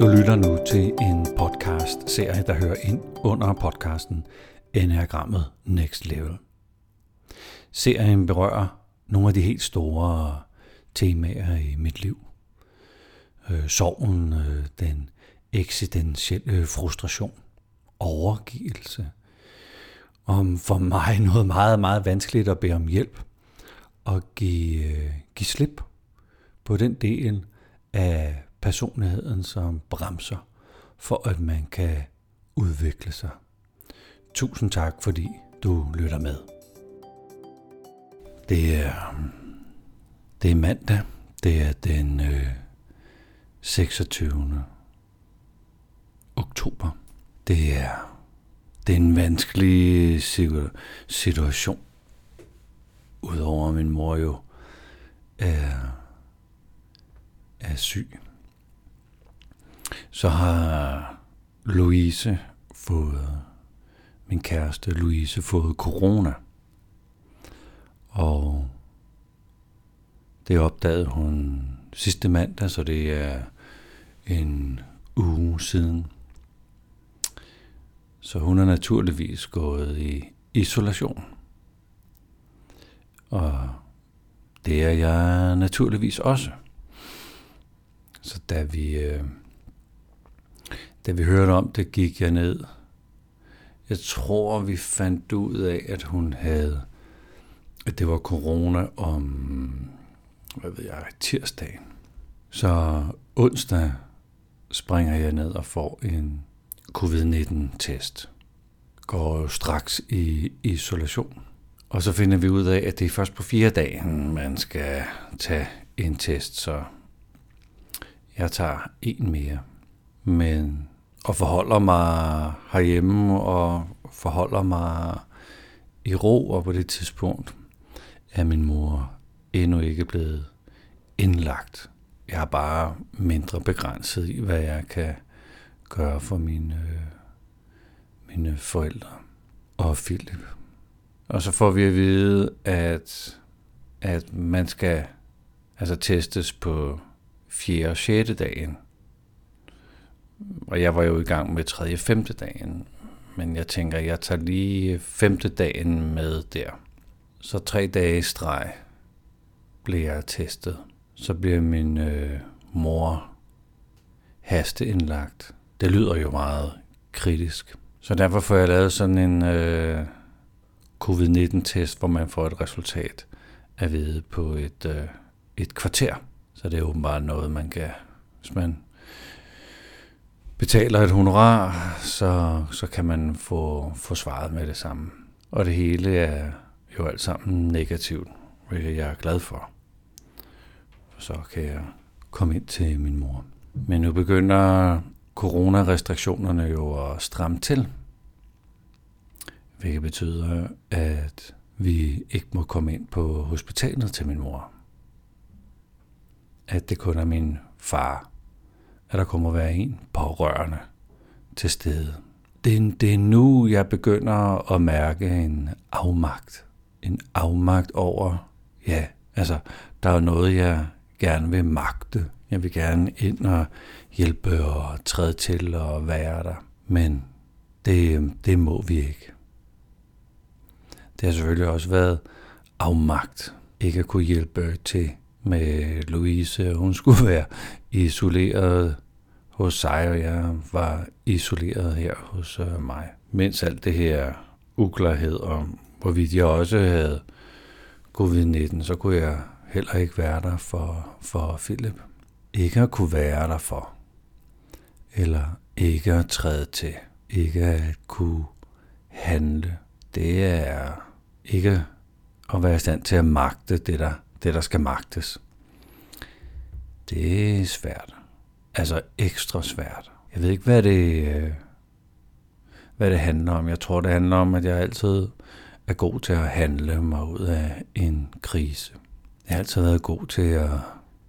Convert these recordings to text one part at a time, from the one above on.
Du lytter nu til en podcast-serie, der hører ind under podcasten Enagrammet Next Level. Serien berører nogle af de helt store temaer i mit liv. Øh, sorgen, øh, den eksistentielle frustration, overgivelse. Om for mig noget meget, meget vanskeligt at bede om hjælp og give, øh, give slip på den del af personligheden, som bremser for, at man kan udvikle sig. Tusind tak, fordi du lytter med. Det er, det er mandag. Det er den øh, 26. oktober. Det er, det er en vanskelig situation. Udover min mor jo er, er syg så har Louise fået, min kæreste Louise, fået corona. Og det opdagede hun sidste mandag, så det er en uge siden. Så hun er naturligvis gået i isolation. Og det er jeg naturligvis også. Så da vi øh, da vi hørte om det, gik jeg ned. Jeg tror, vi fandt ud af, at hun havde, at det var corona om, hvad ved jeg, tirsdagen. Så onsdag springer jeg ned og får en covid-19-test. Går straks i isolation. Og så finder vi ud af, at det er først på fire dage, man skal tage en test, så jeg tager en mere. Men og forholder mig herhjemme og forholder mig i ro, og på det tidspunkt er min mor endnu ikke blevet indlagt. Jeg er bare mindre begrænset i, hvad jeg kan gøre for mine, mine forældre og Philip. Og så får vi at vide, at, at man skal altså testes på 4. og 6. dagen og jeg var jo i gang med tredje og femte dagen. Men jeg tænker, jeg tager lige femte dagen med der. Så tre dage i streg blev jeg testet. Så bliver min øh, mor hasteindlagt. Det lyder jo meget kritisk. Så derfor får jeg lavet sådan en øh, covid-19-test, hvor man får et resultat at vide på et, øh, et kvarter. Så det er åbenbart noget, man kan, hvis man betaler et honorar, så, så kan man få, få svaret med det samme. Og det hele er jo alt sammen negativt, hvilket jeg er glad for. Så kan jeg komme ind til min mor. Men nu begynder coronarestriktionerne jo at stramme til. Hvilket betyder, at vi ikke må komme ind på hospitalet til min mor. At det kun er min far, at der kommer være en pårørende til stede. Det det er nu, jeg begynder at mærke en afmagt. En afmagt over, ja, altså, der er noget, jeg gerne vil magte. Jeg vil gerne ind og hjælpe og træde til og være der. Men det, det må vi ikke. Det har selvfølgelig også været afmagt ikke at kunne hjælpe til med Louise. Hun skulle være isoleret hos sig, og jeg var isoleret her hos øh, mig. Mens alt det her uklarhed om, hvorvidt jeg også havde covid-19, så kunne jeg heller ikke være der for, for Philip. Ikke at kunne være der for. Eller ikke at træde til. Ikke at kunne handle. Det er ikke at være i stand til at magte det, der, det, der skal magtes. Det er svært. Altså ekstra svært. Jeg ved ikke, hvad det, øh, hvad det handler om. Jeg tror, det handler om, at jeg altid er god til at handle mig ud af en krise. Jeg har altid været god til at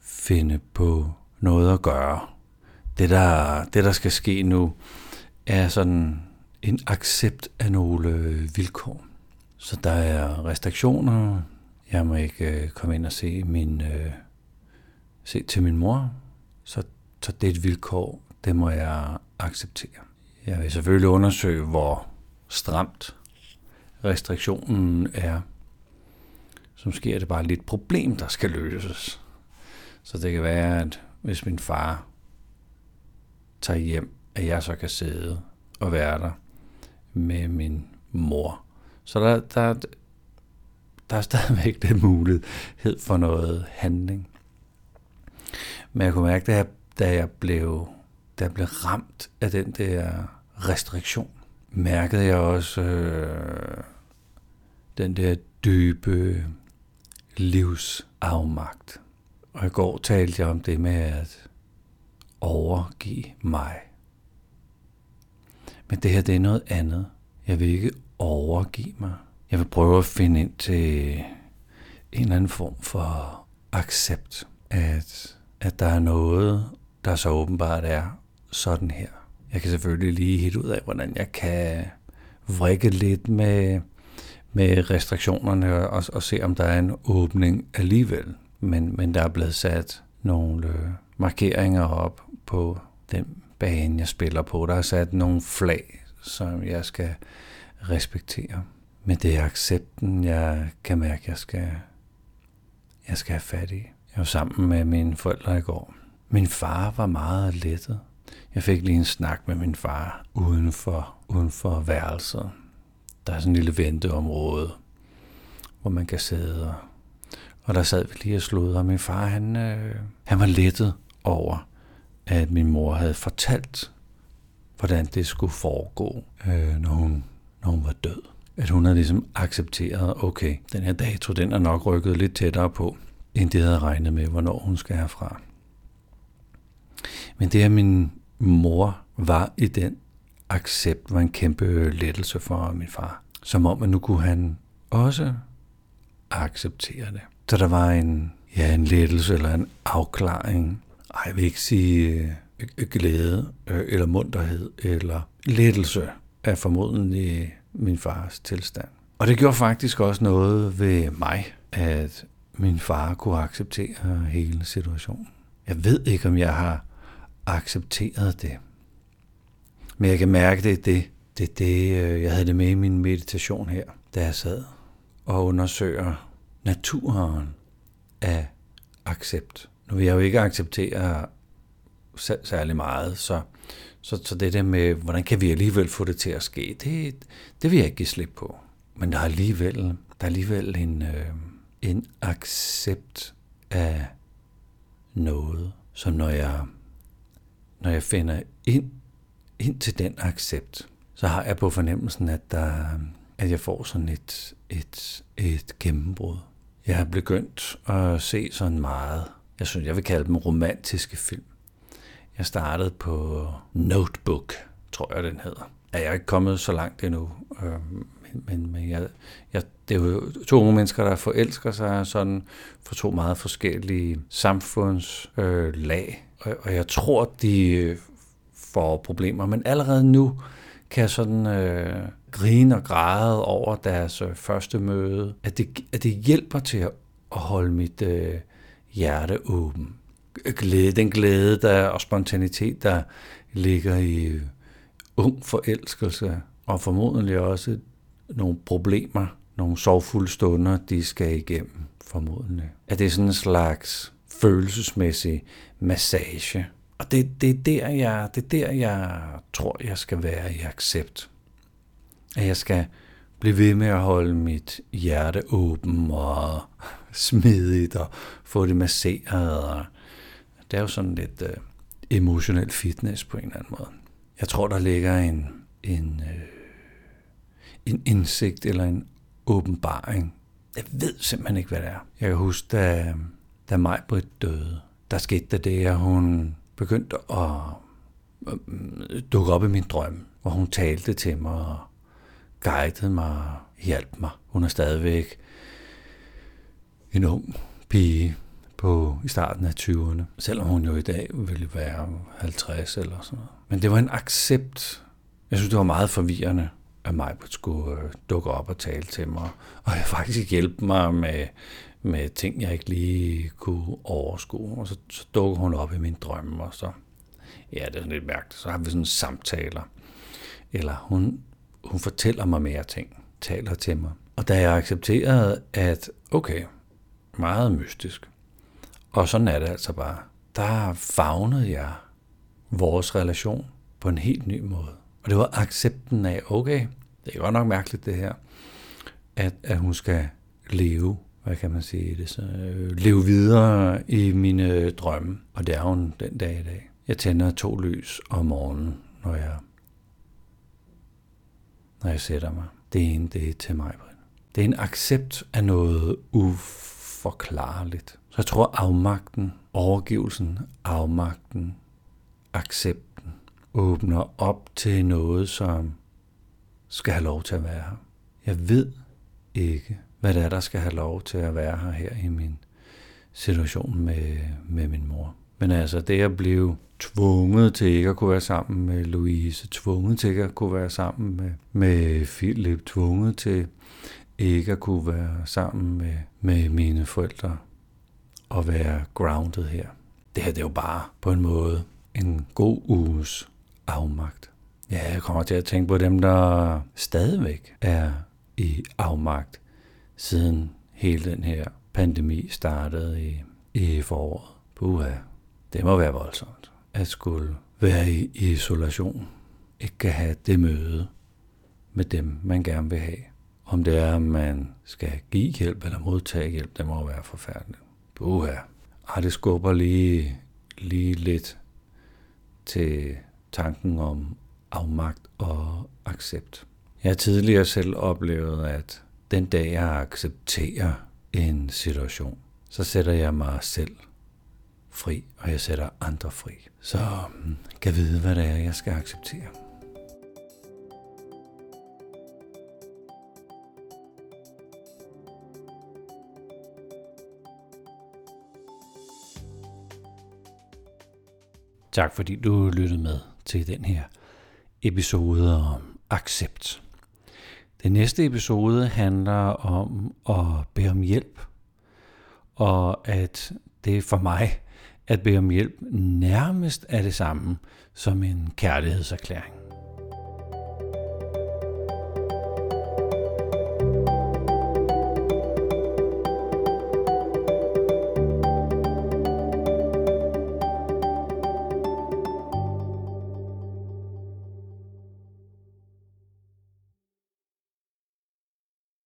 finde på noget at gøre. Det der, det, der skal ske nu, er sådan en accept af nogle vilkår. Så der er restriktioner. Jeg må ikke øh, komme ind og se min øh, se til min mor. Så, så det er et vilkår. det må jeg acceptere. Jeg vil selvfølgelig undersøge, hvor stramt restriktionen er. Så måske er det bare lidt problem, der skal løses. Så det kan være, at hvis min far tager hjem, at jeg så kan sidde og være der med min mor. Så der, der, der er stadigvæk den mulighed for noget handling. Men jeg kunne mærke, da jeg, da jeg, blev, da jeg blev ramt af den der restriktion, mærkede jeg også øh, den der dybe livsafmagt. Og i går talte jeg om det med at overgive mig. Men det her, det er noget andet. Jeg vil ikke overgive mig. Jeg vil prøve at finde ind til en eller anden form for accept, at, at der er noget, der så åbenbart er sådan her. Jeg kan selvfølgelig lige helt ud af, hvordan jeg kan vrikke lidt med, med restriktionerne og, og se, om der er en åbning alligevel. Men, men der er blevet sat nogle øh, markeringer op på den bane, jeg spiller på. Der er sat nogle flag, som jeg skal respektere. Men det er accepten, jeg kan mærke, jeg skal, jeg skal have fat i. Jeg var sammen med mine forældre i går. Min far var meget lettet. Jeg fik lige en snak med min far uden for, uden for værelset. Der er sådan en lille venteområde, hvor man kan sidde. Og, og der sad vi lige og sludrede, og min far, han, øh, han var lettet over, at min mor havde fortalt, hvordan det skulle foregå, øh, når, hun, når hun var død. At hun havde ligesom accepteret, okay, den her dato, den er nok rykket lidt tættere på, end det havde regnet med, hvornår hun skal herfra. Men det, at min mor var i den accept, var en kæmpe lettelse for min far. Som om, at nu kunne han også acceptere det. Så der var en, ja, en lettelse eller en afklaring. Ej, jeg vil ikke sige øh, glæde øh, eller munterhed eller lettelse er formodentlig min fars tilstand. Og det gjorde faktisk også noget ved mig, at min far kunne acceptere hele situationen. Jeg ved ikke, om jeg har accepteret det. Men jeg kan mærke, det er det, det, er det øh, jeg havde det med i min meditation her, da jeg sad og undersøger naturen af accept. Nu vil jeg jo ikke acceptere særlig meget, så, så, så det der med, hvordan kan vi alligevel få det til at ske, det, det vil jeg ikke give slip på. Men der er alligevel, der er alligevel en, øh, en accept af noget, som når jeg, når jeg finder ind, ind til den accept, så har jeg på fornemmelsen, at, der, at jeg får sådan et, et, et gennembrud. Jeg har begyndt at se sådan meget, jeg synes, jeg vil kalde dem romantiske film. Jeg startede på Notebook, tror jeg, den hedder. Jeg er ikke kommet så langt endnu, øh, men, men jeg, jeg, det er jo to unge mennesker, der forelsker sig sådan for to meget forskellige samfundslag. Øh, og, og jeg tror, de får problemer, men allerede nu kan jeg sådan øh, grine og græde over deres øh, første møde, at det, at det hjælper til at, at holde mit øh, hjerte åben. Glæde, den glæde der, og spontanitet, der ligger i øh, ung forelskelse, og formodentlig også nogle problemer, nogle sorgfulde stunder, de skal igennem, formodentlig. At det er sådan en slags følelsesmæssig massage. Og det, det, er der, jeg, det er der, jeg tror, jeg skal være i accept. At jeg skal blive ved med at holde mit hjerte åben og smidigt og få det masseret. Og det er jo sådan lidt øh, emotionel fitness på en eller anden måde. Jeg tror, der ligger en, en, øh, en indsigt eller en åbenbaring. Jeg ved simpelthen ikke, hvad det er. Jeg kan huske, da, da Majbrit døde, der skete der det, at hun begyndte at øh, dukke op i min drøm, hvor hun talte til mig og guidede mig og hjalp mig. Hun er stadigvæk en ung pige på i starten af 20'erne, selvom hun jo i dag ville være 50 eller sådan noget. Men det var en accept. Jeg synes, det var meget forvirrende, at mig skulle øh, dukke op og tale til mig, og jeg faktisk hjælpe mig med, med ting, jeg ikke lige kunne overskue. Og så, så dukker hun op i min drømme, og så ja, det er lidt mærkeligt. Så har vi sådan samtaler. Eller hun, hun fortæller mig mere ting, taler til mig. Og da jeg accepterede, at okay, meget mystisk, og sådan er det altså bare, der fagnede jeg vores relation på en helt ny måde. Og det var accepten af, okay, det er godt nok mærkeligt det her, at, at hun skal leve, hvad kan man sige det så, øh, leve videre i mine drømme. Og det er hun den dag i dag. Jeg tænder to lys om morgenen, når jeg, når jeg sætter mig. Det ene, det er til mig, Brind. Det er en accept af noget uforklarligt. Så jeg tror, afmagten, overgivelsen, afmagten, accepten, åbner op til noget, som skal have lov til at være her. Jeg ved ikke, hvad det er, der skal have lov til at være her, her i min situation med, med min mor. Men altså, det at blive tvunget til ikke at kunne være sammen med Louise, tvunget til ikke at kunne være sammen med, med Philip, tvunget til ikke at kunne være sammen med, med mine forældre at være grounded her. Det her det er jo bare på en måde en god uges afmagt. Ja, jeg kommer til at tænke på dem, der stadigvæk er i afmagt, siden hele den her pandemi startede i, i foråret. Puha, det må være voldsomt at skulle være i isolation. Ikke kan have det møde med dem, man gerne vil have. Om det er, at man skal give hjælp eller modtage hjælp, det må være forfærdeligt. Puha. Ej, det skubber lige, lige lidt til tanken om afmagt og accept. Jeg har tidligere selv oplevet, at den dag jeg accepterer en situation, så sætter jeg mig selv fri, og jeg sætter andre fri. Så mm, kan vide, hvad det er, jeg skal acceptere. Tak fordi du lyttede med til den her episode om accept. Den næste episode handler om at bede om hjælp, og at det for mig at bede om hjælp nærmest er det samme som en kærlighedserklæring.